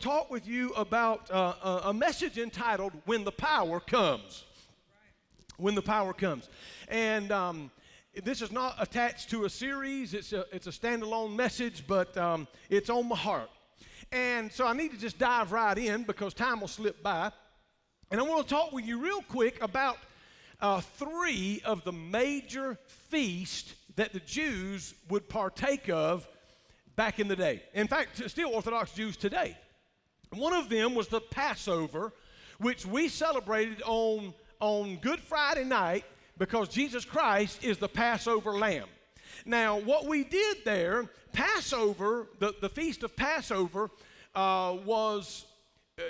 talk with you about uh, a message entitled When the Power Comes. When the Power Comes. And um, this is not attached to a series, it's a, it's a standalone message, but um, it's on my heart. And so I need to just dive right in because time will slip by. And I want to talk with you real quick about uh, three of the major feasts that the Jews would partake of back in the day. In fact, still Orthodox Jews today. One of them was the Passover, which we celebrated on, on Good Friday night because Jesus Christ is the Passover lamb. Now, what we did there, Passover, the, the feast of Passover, uh, was, uh,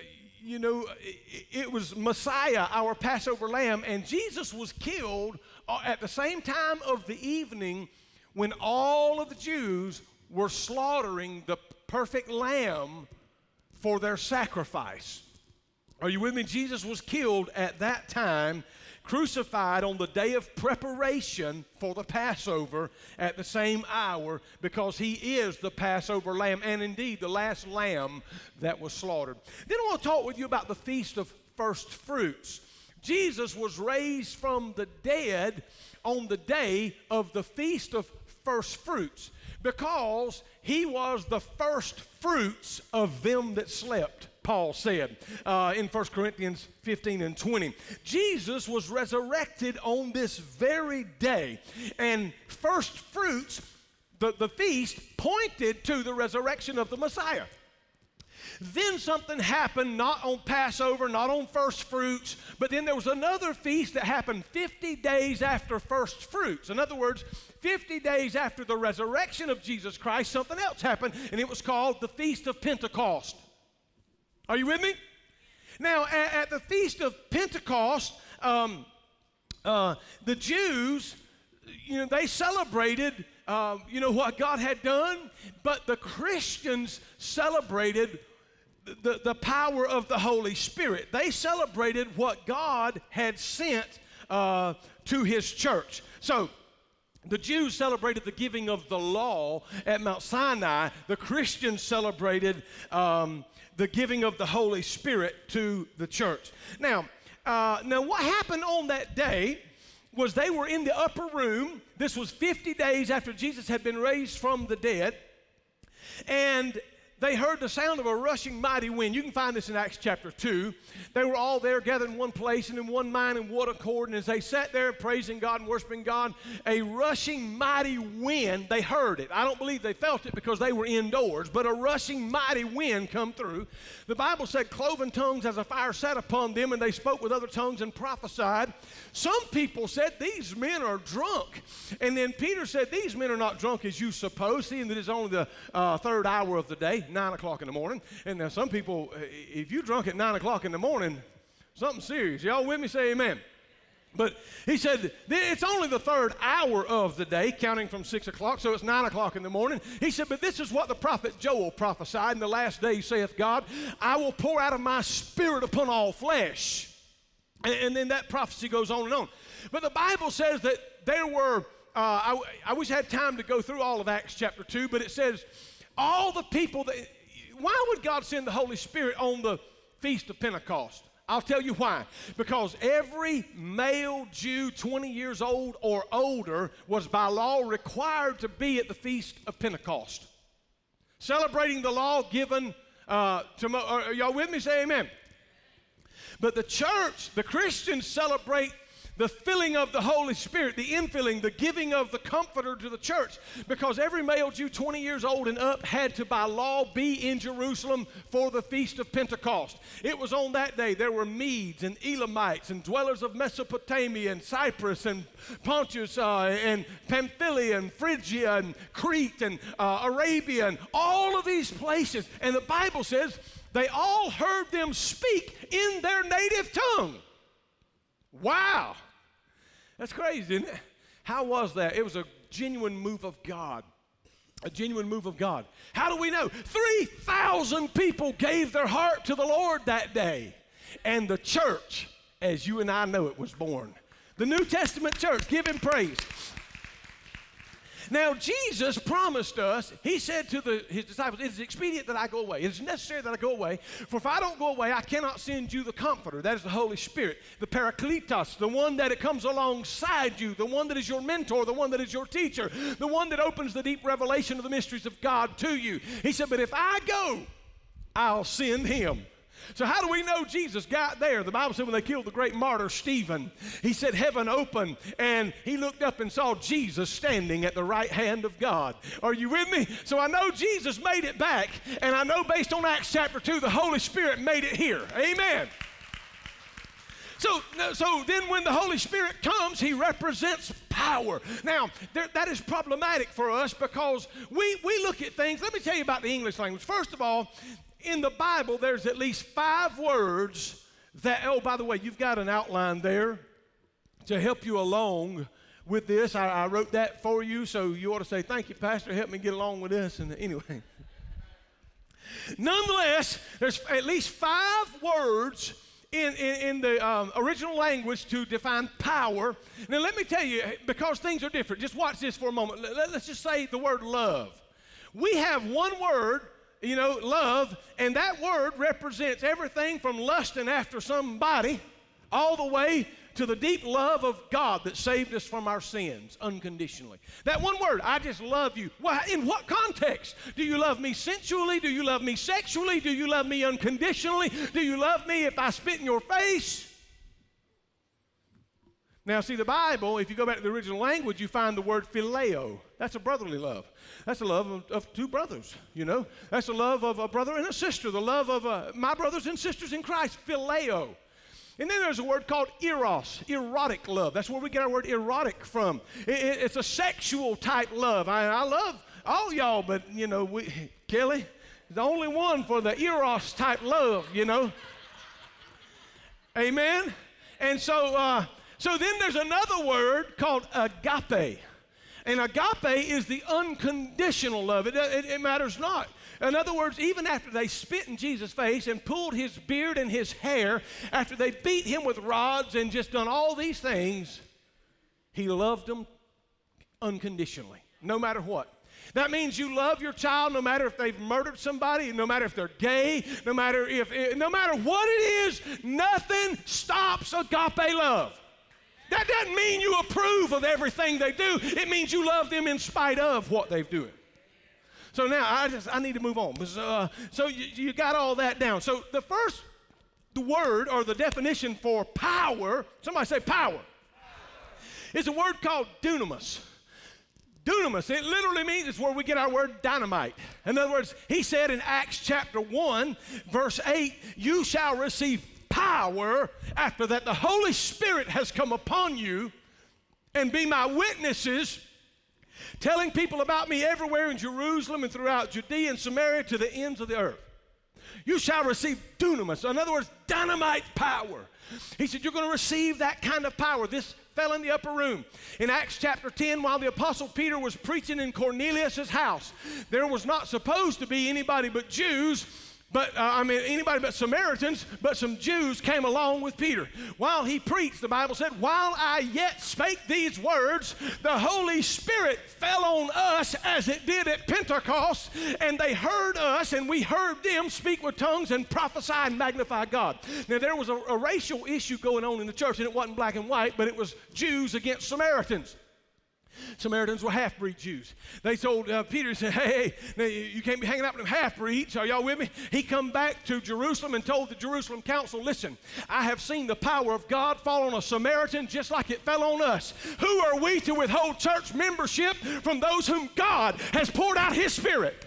you know, it, it, was Messiah, our Passover lamb, and Jesus was killed uh, at the same time of the evening when all of the Jews were slaughtering the perfect lamb for their sacrifice. Are you with me? Jesus was killed at that time, crucified on the day of preparation for the Passover at the same hour because he is the Passover lamb and indeed the last lamb that was slaughtered. Then I want to talk with you about the Feast of First Fruits. Jesus was raised from the dead on the day of the Feast of First Fruits because he was the first fruits of them that slept. Paul said uh, in 1 Corinthians 15 and 20. Jesus was resurrected on this very day, and first fruits, the, the feast, pointed to the resurrection of the Messiah. Then something happened, not on Passover, not on first fruits, but then there was another feast that happened 50 days after first fruits. In other words, 50 days after the resurrection of Jesus Christ, something else happened, and it was called the Feast of Pentecost. Are you with me? Now, at, the Feast of Pentecost, um, uh, the Jews, you know, they celebrated, uh, you know, what God had done, but the Christians celebrated the, the power of the Holy Spirit. They celebrated what God had sent uh, to His church. So, the Jews celebrated the giving of the law at Mount Sinai. The Christians celebrated um, the giving of the Holy Spirit to the church. Now, uh, now what happened on that day was they were in the upper room. This was 50 days after Jesus had been raised from the dead. And they heard the sound of a rushing mighty wind. You can find this in Acts chapter 2. They were all there gathered in one place and in one mind and one accord. And as they sat there praising God and worshiping God, a rushing mighty wind, they heard it. I don't believe they felt it because they were indoors, but a rushing mighty wind come through. The Bible said cloven tongues as a fire sat upon them, and they spoke with other tongues and prophesied. Some people said, These men are drunk. And then Peter said, These men are not drunk as you suppose, seeing that it's only the uh, third hour of the day nine o'clock in the morning. And now some people, eh, if you drunk at nine o'clock in the morning, something serious. Y'all with me? Say amen. But he said, it's only the third hour of the day, counting from six o'clock, so it's nine o'clock in the morning. He said, But this is what the prophet Joel prophesied in the last days, saith God, I will pour out of my spirit upon all flesh. And, and then that prophecy goes on and on. But the Bible says that there were, uh, I, I wish I had time to go through all of Acts chapter 2, but it says all the people that, why would God send the Holy Spirit on the Feast of Pentecost? I'll tell you why. Because every male Jew 20 years old or older was by law required to be at the Feast of Pentecost. Celebrating the law given uh, to, are y'all with me? Say amen. But the church, the Christians celebrate the filling of the Holy Spirit, the infilling, the giving of the Comforter to the church, because every male Jew 20 years old and up had to, by law, be in Jerusalem for the Feast of Pentecost. It was on that day there were Medes and Elamites and dwellers of Mesopotamia and Cyprus and Pontus uh, and Pamphylia and Phrygia and Crete and uh, Arabia and all of these places. And the Bible says they all heard them speak in their native tongue. Wow. That's crazy, isn't it? How was that? It was a genuine move of God. A genuine move of God. How do we know? 3,000 people gave their heart to the Lord that day. And the church, as you and I know it, was born. The New Testament church, give him praise. Now, Jesus promised us, He said to the, His disciples, It is expedient that I go away. It is necessary that I go away. For if I don't go away, I cannot send you the Comforter. That is the Holy Spirit, the Parakletos, the one that it comes alongside you, the one that is your mentor, the one that is your teacher, the one that opens the deep revelation of the mysteries of God to you. He said, But if I go, I'll send Him. So, how do we know Jesus got there? The Bible said when they killed the great martyr Stephen, he said heaven opened and he looked up and saw Jesus standing at the right hand of God. Are you with me? So, I know Jesus made it back, and I know based on Acts chapter 2, the Holy Spirit made it here. Amen. So, so then when the Holy Spirit comes, he represents power. Now, there, that is problematic for us because we, we look at things. Let me tell you about the English language. First of all, in the Bible, there's at least five words that, oh, by the way, you've got an outline there to help you along with this. I, I wrote that for you, so you ought to say, Thank you, Pastor, help me get along with this. And anyway. Nonetheless, there's at least five words in, in, in the um, original language to define power. Now, let me tell you, because things are different, just watch this for a moment. Let, let's just say the word love. We have one word you know, love, and that word represents everything from lusting after somebody all the way to the deep love of God that saved us from our sins unconditionally. That one word, I just love you. Well, in what context? Do you love me sensually? Do you love me sexually? Do you love me unconditionally? Do you love me if I spit in your face? Now, see, the Bible, if you go back to the original language, you find the word phileo. That's a brotherly love. That's the love of, of two brothers, you know. That's the love of a brother and a sister, the love of uh, my brothers and sisters in Christ, phileo. And then there's a word called eros, erotic love. That's where we get our word erotic from. It, it, it's a sexual type love. I, I love all y'all, but, you know, we, Kelly, the only one for the eros type love, you know. Amen? And so, uh, so then there's another word called agape. And agape is the unconditional love. It, it, it, matters not. In other words, even after they spit in Jesus' face and pulled his beard and his hair, after they beat him with rods and just done all these things, he loved them unconditionally, no matter what. That means you love your child no matter if they've murdered somebody, no matter if they're gay, no matter if eh, no matter what it is, nothing stops agape love. That doesn't mean you approve of everything they do. It means you love them in spite of what they're doing. So now I just I need to move on. Uh, so you, you got all that down. So the first the word or the definition for power, somebody say power, is a word called dunamis. Dunamis, it literally means it's where we get our word dynamite. In other words, he said in Acts chapter 1, verse 8, you shall receive power after that the Holy Spirit has come upon you and be my witnesses, telling people about me everywhere in Jerusalem and throughout Judea and Samaria to the ends of the earth. You shall receive dunamis, in other words, dynamite power. He said, You're going to receive that kind of power. This fell in the upper room. In Acts chapter 10, while the Apostle Peter was preaching in Cornelius' house, there was not supposed to be anybody but Jews but uh, I mean, anybody but Samaritans, but some Jews came along with Peter. While he preached, the Bible said, While I yet spake these words, the Holy Spirit fell on us as it did at Pentecost, and they heard us, and we heard them speak with tongues and prophesy and magnify God. Now, there was a, a racial issue going on in the church, and it wasn't black and white, but it was Jews against Samaritans. Samaritans were half breed Jews. They told uh, Peter, said, hey, hey, you can't be hanging out with them half breeds. Are y'all with me? He come back to Jerusalem and told the Jerusalem council, listen, I have seen the power of God fall on a Samaritan just like it fell on us. Who are we to withhold church membership from those whom God has poured out his spirit?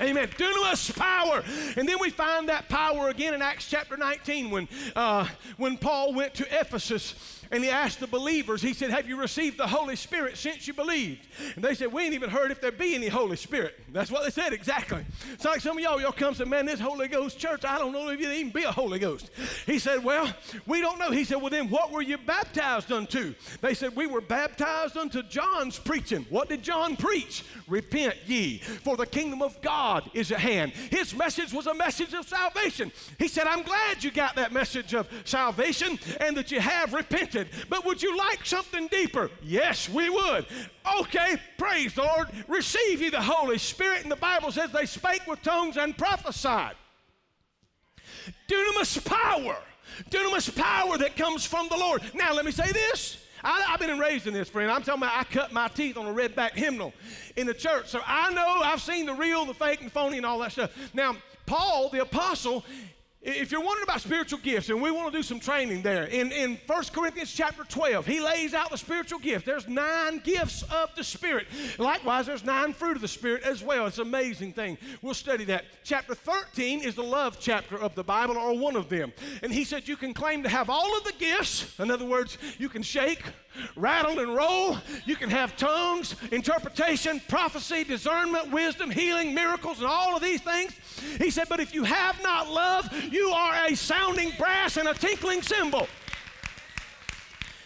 Amen. Dunamis power. And then we find that power again in Acts chapter 19 when, uh, when Paul went to Ephesus and he asked the believers, he said, Have you received the Holy Spirit since you believed? And they said, We ain't even heard if there be any Holy Spirit. That's what they said exactly. It's like some of y'all, y'all come and say, Man, this Holy Ghost church, I don't know if you even be a Holy Ghost. He said, Well, we don't know. He said, Well, then what were you baptized unto? They said, We were baptized unto John's preaching. What did John preach? Repent ye, for the kingdom of God is at hand. His message was a message of salvation. He said, I'm glad you got that message of salvation and that you have repented But would you like something deeper? Yes, we would. Okay, praise the Lord. Receive ye the Holy Spirit. And the Bible says they spake with tongues and prophesied. Dunamis power. Dunamis power that comes from the Lord. Now, let me say this. I, have been raised in this, friend. I'm talking about I cut my teeth on a red back hymnal in the church. So I know I've seen the real, the fake, and phony, and all that stuff. Now, Paul, the apostle, if you're wondering about spiritual gifts, and we want to do some training there, in, in 1 Corinthians chapter 12, he lays out the spiritual gift. There's nine gifts of the Spirit. Likewise, there's nine fruit of the Spirit as well. It's an amazing thing. We'll study that. Chapter 13 is the love chapter of the Bible, or one of them. And he said you can claim to have all of the gifts. In other words, you can shake, rattle, and roll. You can have tongues, interpretation, prophecy, discernment, wisdom, healing, miracles, and all of these things. He said, but if you have not love, you are a sounding brass and a tinkling cymbal.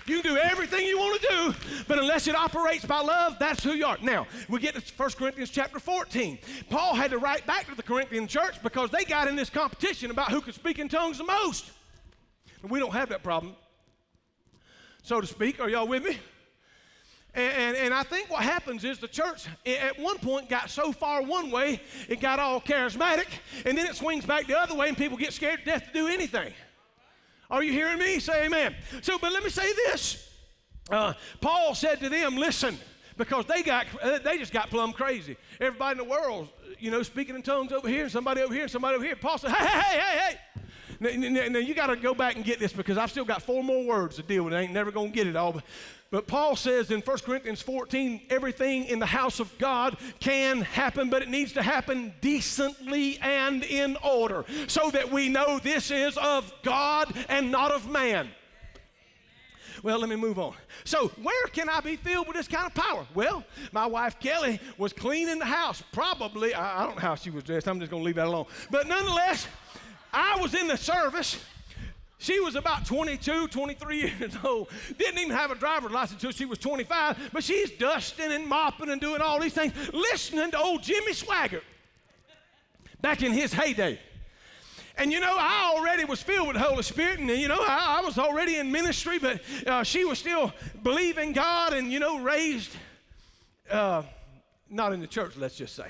You can do everything you want to do, but unless it operates by love, that's who you are. Now, we get to 1 Corinthians chapter 14. Paul had to write back to the Corinthian church because they got in this competition about who could speak in tongues the most. And we don't have that problem so to speak. Are y'all with me? And, and, and, I think what happens is the church at one point got so far one way, it got all charismatic, and then it swings back the other way, and people get scared to death to do anything. Are you hearing me? Say amen. So, but let me say this. Uh, Paul said to them, listen, because they got they just got plumb crazy. Everybody in the world, you know, speaking in tongues over here, and somebody over here, and somebody over here. Paul said, hey, hey, hey, hey, hey. Now, now, now you got to go back and get this because I've still got four more words to deal with. I ain't never going to get it all. But, but Paul says in 1 Corinthians 14, everything in the house of God can happen, but it needs to happen decently and in order so that we know this is of God and not of man. Well, let me move on. So, where can I be filled with this kind of power? Well, my wife Kelly was cleaning the house. Probably, I, I don't know how she was dressed. I'm just going to leave that alone. But nonetheless, I was in the service. She was about 22, 23 years old. Didn't even have a driver's license until she was 25, but she's dusting and mopping and doing all these things, listening to old Jimmy Swaggart back in his heyday. And you know, I already was filled with the Holy Spirit, and you know, I, I was already in ministry, but uh, she was still believing God and, you know, raised, uh, not in the church, let's just say.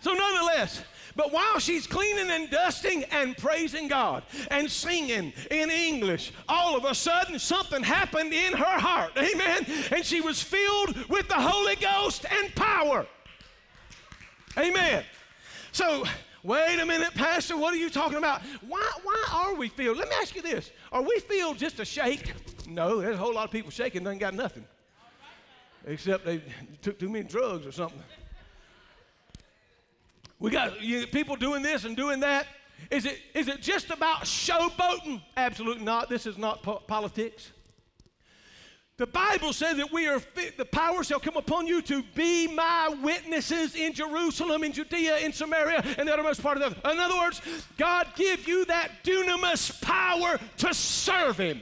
So, nonetheless, but while she's cleaning and dusting and praising God and singing in English, all of a sudden something happened in her heart. Amen. And she was filled with the Holy Ghost and power. Amen. So, wait a minute, Pastor, what are you talking about? Why, why are we filled? Let me ask you this Are we filled just to shake? No, there's a whole lot of people shaking and ain't got nothing. Except they took too many drugs or something. We got you, people doing this and doing that. Is it, is it just about showboating? Absolutely not. This is not po- politics. The Bible says that we are fit, the power shall come upon you to be my witnesses in Jerusalem, in Judea, in Samaria, and the uttermost part of the. In other words, God give you that dunamis power to serve Him.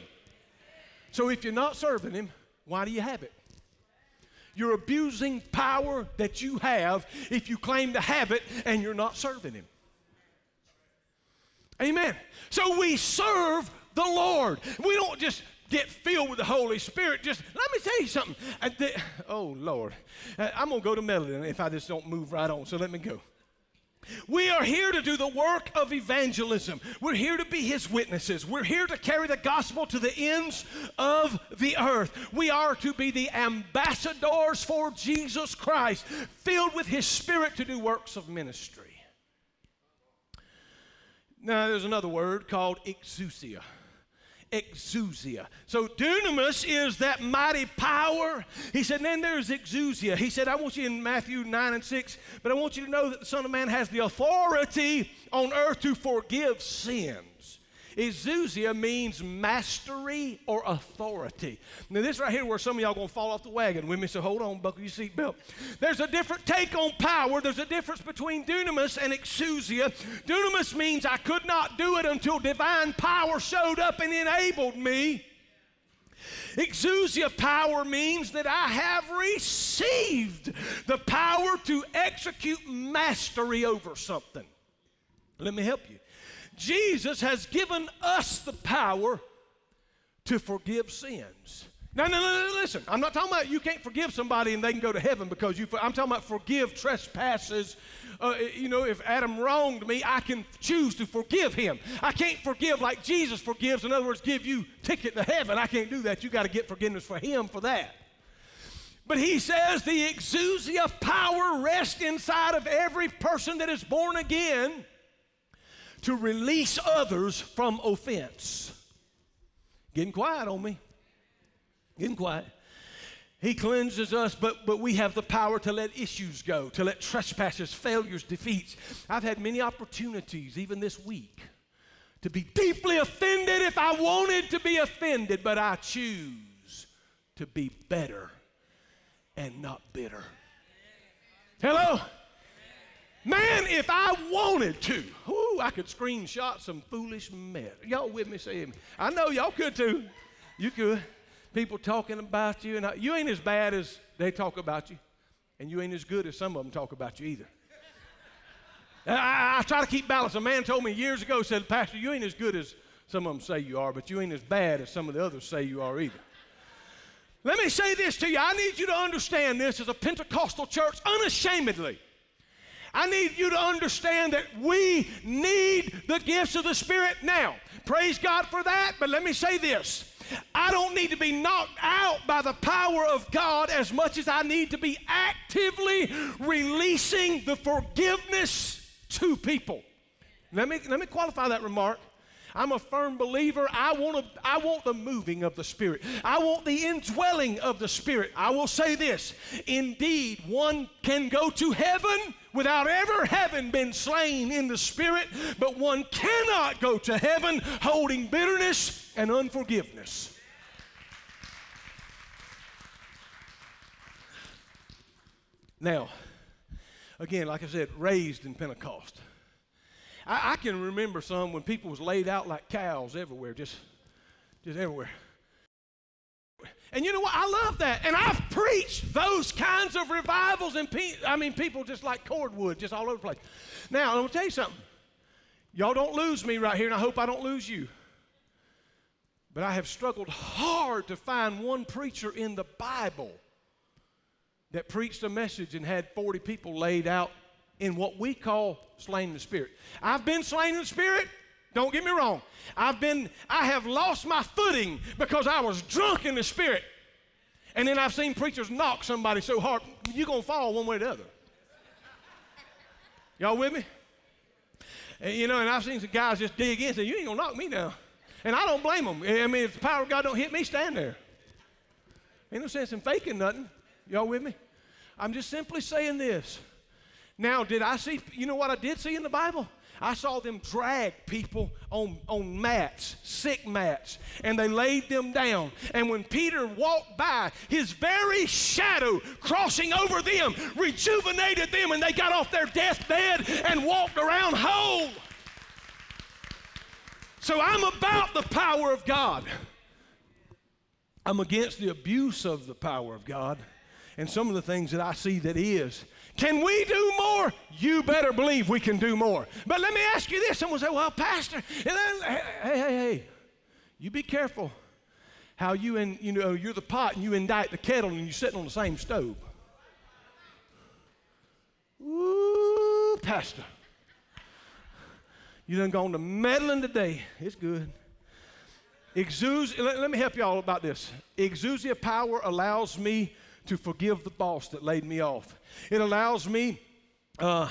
So if you're not serving Him, why do you have it? You're abusing power that you have if you claim to have it and you're not serving Him. Amen. So we serve the Lord. We don't just get filled with the Holy Spirit. Just let me tell you something. Uh, oh Lord, uh, I'm gonna go to Melody if I just don't move right on. So let me go. We are here to do the work of evangelism. We're here to be his witnesses. We're here to carry the gospel to the ends of the earth. We are to be the ambassadors for Jesus Christ, filled with his spirit to do works of ministry. Now, there's another word called exousia exousia. So dunamis is that mighty power. He said, then there's exousia. He said, I want you in Matthew 9 and 6, but I want you to know that the Son of Man has the authority on earth to forgive sins. Exousia means mastery or authority. Now, this right here where some of y'all going to fall off the wagon with me, so hold on, buckle your seatbelt. There's a different take on power. There's a difference between dunamis and exousia. Dunamis means I could not do it until divine power showed up and enabled me. Exousia power means that I have received the power to execute mastery over something. Let me help you. Jesus has given us the power to forgive sins. No, no, no, no, listen. I'm not talking about you can't forgive somebody and they can go to heaven because you. I'm talking about forgive trespasses. Uh, you know, if Adam wronged me, I can choose to forgive him. I can't forgive like Jesus forgives. In other words, give you ticket to heaven. I can't do that. You got to get forgiveness for him for that. But he says the exousia power rests inside of every person that is born again to release others from offense. Getting quiet on me. Getting quiet. He cleanses us, but, but we have the power to let issues go, to let trespasses, failures, defeats. I've had many opportunities, even this week, to be deeply offended if I wanted to be offended, but I choose to be better and not bitter. Hello? Man, if I wanted to, whoo, I could screenshot some foolish mess. Y'all with me? Say I know y'all could too. You could. People talking about you, and I, you ain't as bad as they talk about you, and you ain't as good as some of them talk about you either. I, I, try to keep balance. A man told me years ago, said, Pastor, you ain't as good as some of them say you are, but you ain't as bad as some of the others say you are either. Let me say this to you. I need you to understand this as a Pentecostal church unashamedly. I need you to understand that we need the gifts of the Spirit now. Praise God for that, but let me say this. I don't need to be knocked out by the power of God as much as I need to be actively releasing the forgiveness to people. Let me, let me qualify that remark. I'm a firm believer. I want, to, I want the moving of the Spirit. I want the indwelling of the Spirit. I will say this indeed, one can go to heaven without ever having been slain in the Spirit, but one cannot go to heaven holding bitterness and unforgiveness. Now, again, like I said, raised in Pentecost. I, I, can remember some when people was laid out like cows everywhere, just, just everywhere. And you know what? I love that. And I've preached those kinds of revivals, and pe- I mean, people just like cordwood, just all over the place. Now, I'm going to tell you something. Y'all don't lose me right here, and I hope I don't lose you. But I have struggled hard to find one preacher in the Bible that preached a message and had 40 people laid out in what we call slain in the spirit. I've been slain in the spirit. Don't get me wrong. I've been, I have lost my footing because I was drunk in the spirit. And then I've seen preachers knock somebody so hard, you're going to fall one way or the other. Y'all with me? And, you know, and I've seen some guys just dig in and say, You ain't going to knock me down. And I don't blame them. I mean, if the power of God don't hit me, stand there. Ain't no sense in faking nothing. Y'all with me? I'm just simply saying this. Now, did I see, you know what I did see in the Bible? I saw them drag people on, on mats, sick mats, and they laid them down. And when Peter walked by, his very shadow crossing over them rejuvenated them, and they got off their deathbed and walked around whole. So I'm about the power of God. I'm against the abuse of the power of God and some of the things that I see that is. Can we do more? You better believe we can do more. But let me ask you this. Someone say, well, Pastor, then, hey, hey, hey, you be careful how you, in, you know, you're the pot and you indict the kettle and you're sitting on the same stove. Ooh, Pastor. You done gone to meddling today. It's good. Exus, let, let me help you all about this. Exousia power allows me to forgive the boss that laid me off. It allows me uh,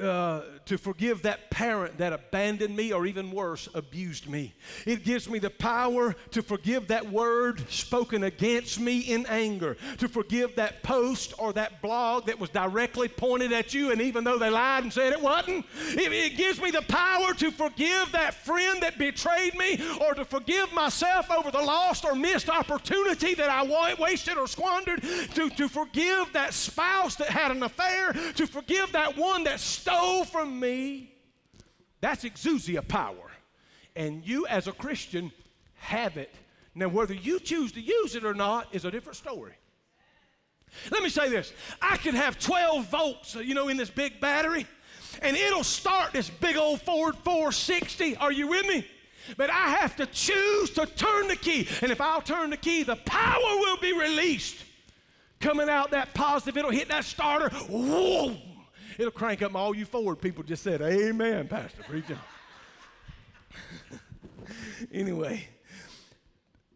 uh, to forgive that parent that abandoned me or even worse, abused me. It gives me the power to forgive that word spoken against me in anger, to forgive that post or that blog that was directly pointed at you, and even though they lied and said it wasn't, it, it gives me the power to forgive that friend that betrayed me or to forgive myself over the lost or missed opportunity that I wasted or squandered, to, to forgive that spouse that had an affair, to forgive that one that stole from me. That's exousia power. And you, as a Christian, have it. Now, whether you choose to use it or not is a different story. Let me say this I could have 12 volts, you know, in this big battery, and it'll start this big old Ford 460. Are you with me? But I have to choose to turn the key. And if I'll turn the key, the power will be released. Coming out that positive, it'll hit that starter. Whoa! It'll crank up. All you forward people just said, Amen, Pastor. Preach anyway,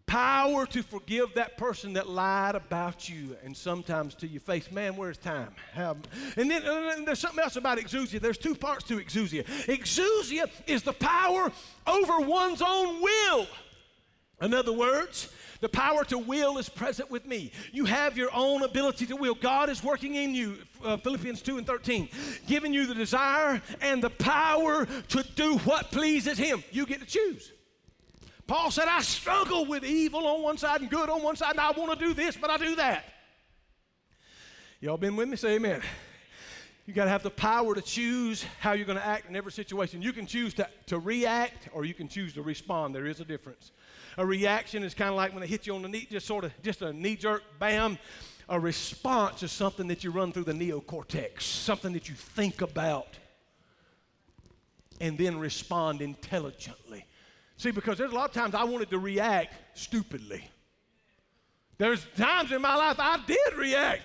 power to forgive that person that lied about you and sometimes to your face. Man, where's time? And then and there's something else about exousia. There's two parts to exousia. Exousia is the power over one's own will. In other words, the power to will is present with me. You have your own ability to will. God is working in you, uh, Philippians 2 and 13, giving you the desire and the power to do what pleases Him. You get to choose. Paul said, I struggle with evil on one side and good on one side, and I want to do this, but I do that. Y'all been with me? Say amen. You got to have the power to choose how you're going to act in every situation. You can choose to, to react or you can choose to respond. There is a difference. A reaction is kind of like when they hit you on the knee, just sort of just a knee jerk, bam. A response is something that you run through the neocortex, something that you think about and then respond intelligently. See, because there's a lot of times I wanted to react stupidly. There's times in my life I did react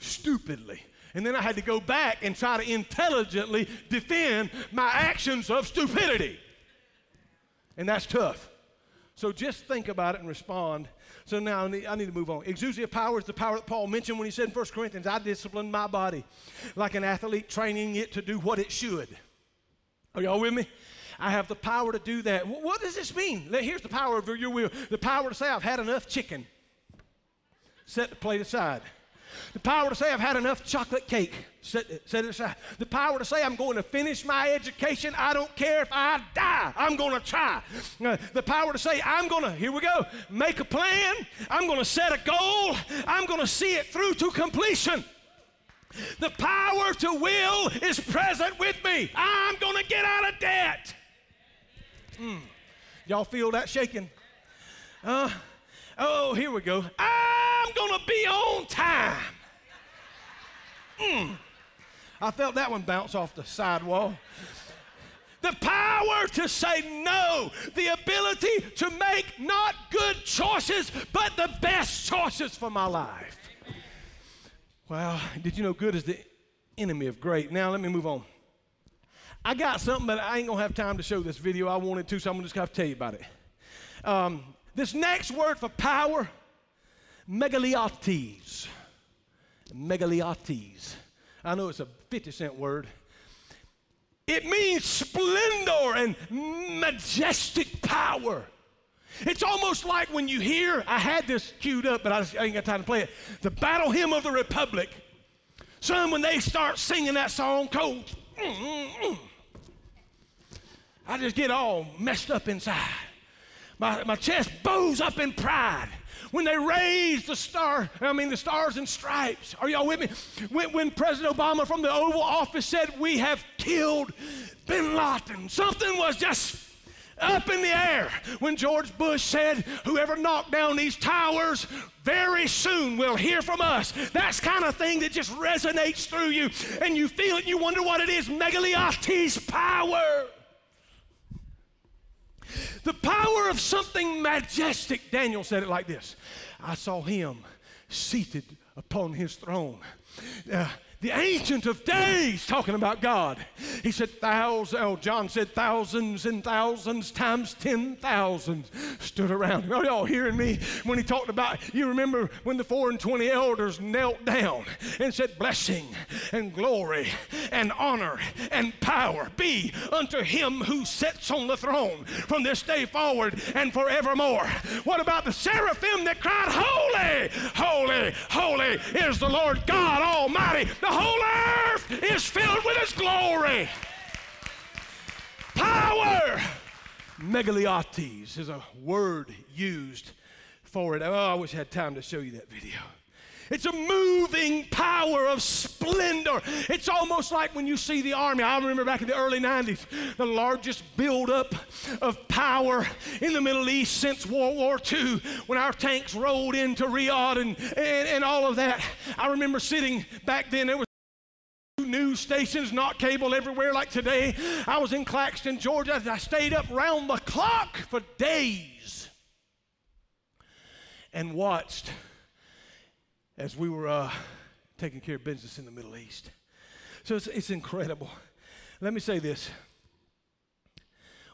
stupidly. And then I had to go back and try to intelligently defend my actions of stupidity. And that's tough. So just think about it and respond. So now I need, I need, to move on. Exousia power is the power that Paul mentioned when he said in 1 Corinthians, I discipline my body like an athlete training it to do what it should. Are y'all with me? I have the power to do that. What does this mean? Here's the power of your will the power to say, I've had enough chicken. Set the plate aside. The power to say, I've had enough chocolate cake. Set, set it aside. The power to say, I'm going to finish my education. I don't care if I die. I'm going to try. Uh, the power to say, I'm going to, here we go, make a plan. I'm going to set a goal. I'm going to see it through to completion. The power to will is present with me. I'm going to get out of debt. Mm. Y'all feel that shaking? Uh, oh, here we go. I'm going to be on time. Mm. I felt that one bounce off the sidewall. The power to say no, the ability to make not good choices, but the best choices for my life. Well, did you know good is the enemy of great? Now, let me move on. I got something, but I ain't gonna have time to show this video. I wanted to, so I'm just gonna have to tell you about it. Um, this next word for power, megaliotes. Megaliotes. I know it's a 50 cent word. It means splendor and majestic power. It's almost like when you hear, I had this queued up, but I, just, I ain't got time to play it. The Battle Hymn of the Republic. Son, when they start singing that song, cold, mm, mm, mm. I just get all messed up inside. My, my chest bows up in pride. When they raised the star, I mean the stars and stripes. Are y'all with me? When, when President Obama from the Oval Office said, We have killed bin Laden, something was just up in the air when George Bush said, Whoever knocked down these towers very soon will hear from us. That's kind of thing that just resonates through you and you feel it and you wonder what it is. Megaliotes power. The power of something majestic. Daniel said it like this I saw him seated upon his throne. Uh, the Ancient of Days, talking about God. He said thousands, oh, John said thousands and thousands times ten thousands stood around. Are y'all hearing me? When he talked about, you remember when the four and twenty elders knelt down and said, Blessing and glory and honor and power be unto him who sits on the throne from this day forward and forevermore. What about the seraphim that cried, Holy, holy, holy is the Lord God Almighty? The whole earth is filled with His glory. Power. Megaliotes is a word used for it. Oh, I wish I had time to show you that video. It's a moving power of splendor. It's almost like when you see the army. I remember back in the early 90s, the largest buildup of power in the Middle East since World War II when our tanks rolled into Riyadh and, and, and all of that. I remember sitting back then, there was news stations, not cable everywhere like today. I was in Claxton, Georgia. I stayed up round the clock for days and watched as we were uh, taking care of business in the Middle East. So it's, it's incredible. Let me say this.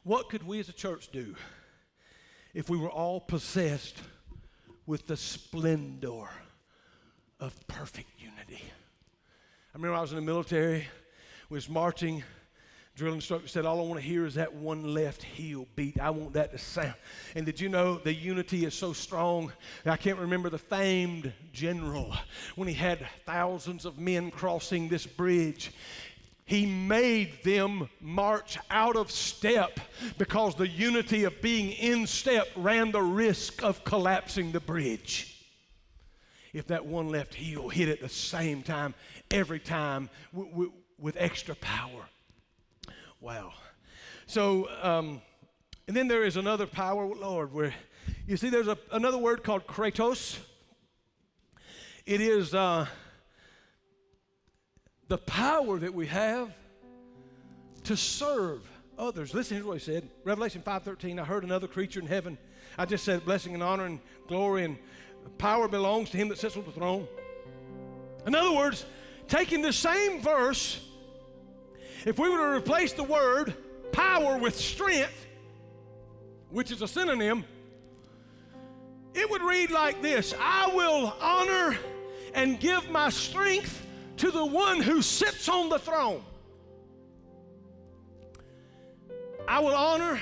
What could we as a church do if we were all possessed with the splendor of perfect unity? I remember I was in the military, was marching. Drill instructor said, All I want to hear is that one left heel beat. I want that to sound. And did you know the unity is so strong? I can't remember the famed general when he had thousands of men crossing this bridge. He made them march out of step because the unity of being in step ran the risk of collapsing the bridge. If that one left heel hit at the same time, every time w- w- with extra power. Wow. So, um, and then there is another power, Lord, where you see there's a, another word called kratos. It is. Uh, the power that we have to serve others. Listen, here's what he said. Revelation 5:13. I heard another creature in heaven. I just said blessing and honor and glory and power belongs to him that sits on the throne. In other words, taking the same verse, if we were to replace the word power with strength, which is a synonym, it would read like this I will honor and give my strength to the one who sits on the throne. I will honor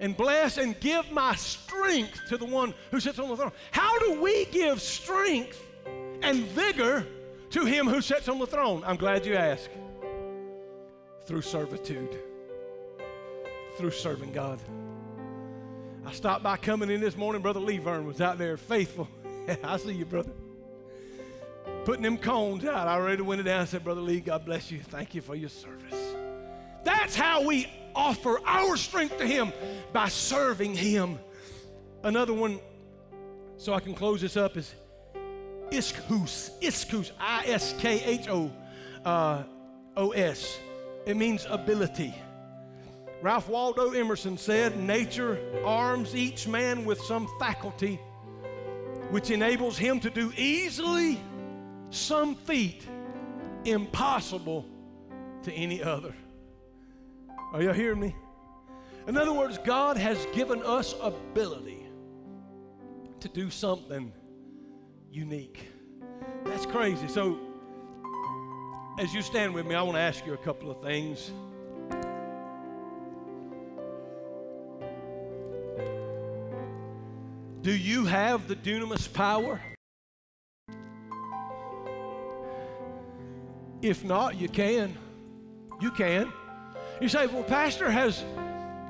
and bless and give my strength to the one who sits on the throne. How do we give strength and vigor to him who sits on the throne? I'm glad you asked. Through servitude, through serving God. I stopped by coming in this morning. Brother Lee Vern was out there faithful. I see you, brother putting them cones out. I already went down and said, Brother Lee, God bless you. Thank you for your service. That's how we offer our strength to Him by serving Him. Another one, so I can close this up, is ischus. Ischus. I S K H O uh, O S. It means ability. Ralph Waldo Emerson said, Nature arms each man with some faculty which enables him to do easily some feat impossible to any other. Are you hearing me? In other words, God has given us ability to do something unique. That's crazy. So, as you stand with me, I want to ask you a couple of things. Do you have the dunamis power? If not, you can. You can. You say, well, Pastor, has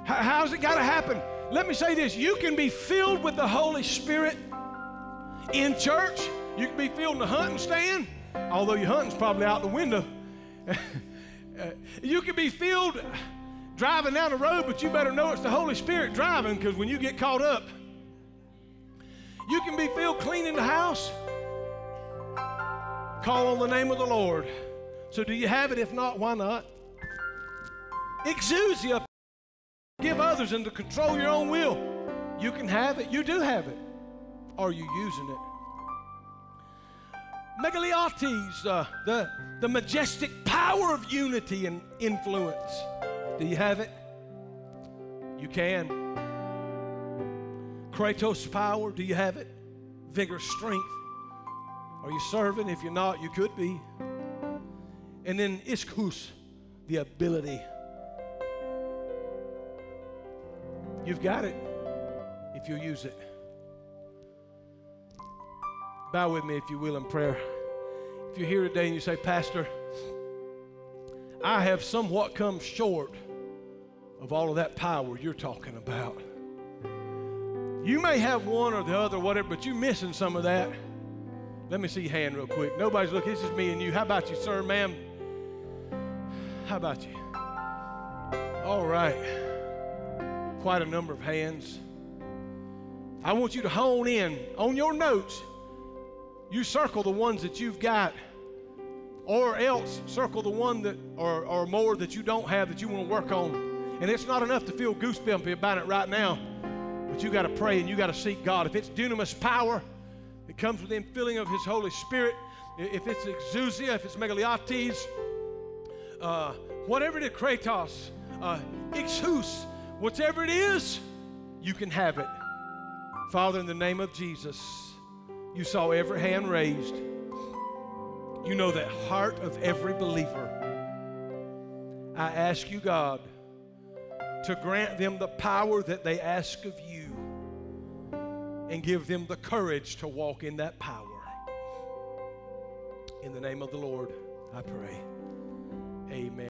how's it got to happen? Let me say this: you can be filled with the Holy Spirit in church. You can be filled in the hunting stand, although your hunting's probably out the window. you can be filled driving down the road, but you better know it's the Holy Spirit driving because when you get caught up, you can be filled cleaning the house. Call on the name of the Lord. So do you have it? If not, why not? Exousia. Give others and to control your own will. You can have it. You do have it. Are you using it? Megaliotes, uh, the, the majestic power of unity and influence. Do you have it? You can. Kratos power, do you have it? Vigor, strength. Are you serving? If you're not, you could be. And then ischus, the ability. You've got it if you use it. Bow with me, if you will, in prayer. If you're here today and you say, Pastor, I have somewhat come short of all of that power you're talking about. You may have one or the other, whatever, but you're missing some of that. Let me see your hand real quick. Nobody's looking. This is me and you. How about you, sir, ma'am? How about you? All right. Quite a number of hands. I want you to hone in on your notes. You circle the ones that you've got Or else circle the one that or, or more that you don't have that you want to work on. And it's not enough to feel goosebumpy about it right now. But you got to pray and you got to seek God. If it's dunamis power, it comes with the infilling of His Holy Spirit. If it's exousia, if it's megaliotes, uh, whatever it is, kratos, uh, whatever it is, you can have it. Father, in the name of Jesus, you saw every hand raised. You know the heart of every believer. I ask you, God, to grant them the power that they ask of you and give them the courage to walk in that power. In the name of the Lord, I pray. Amen.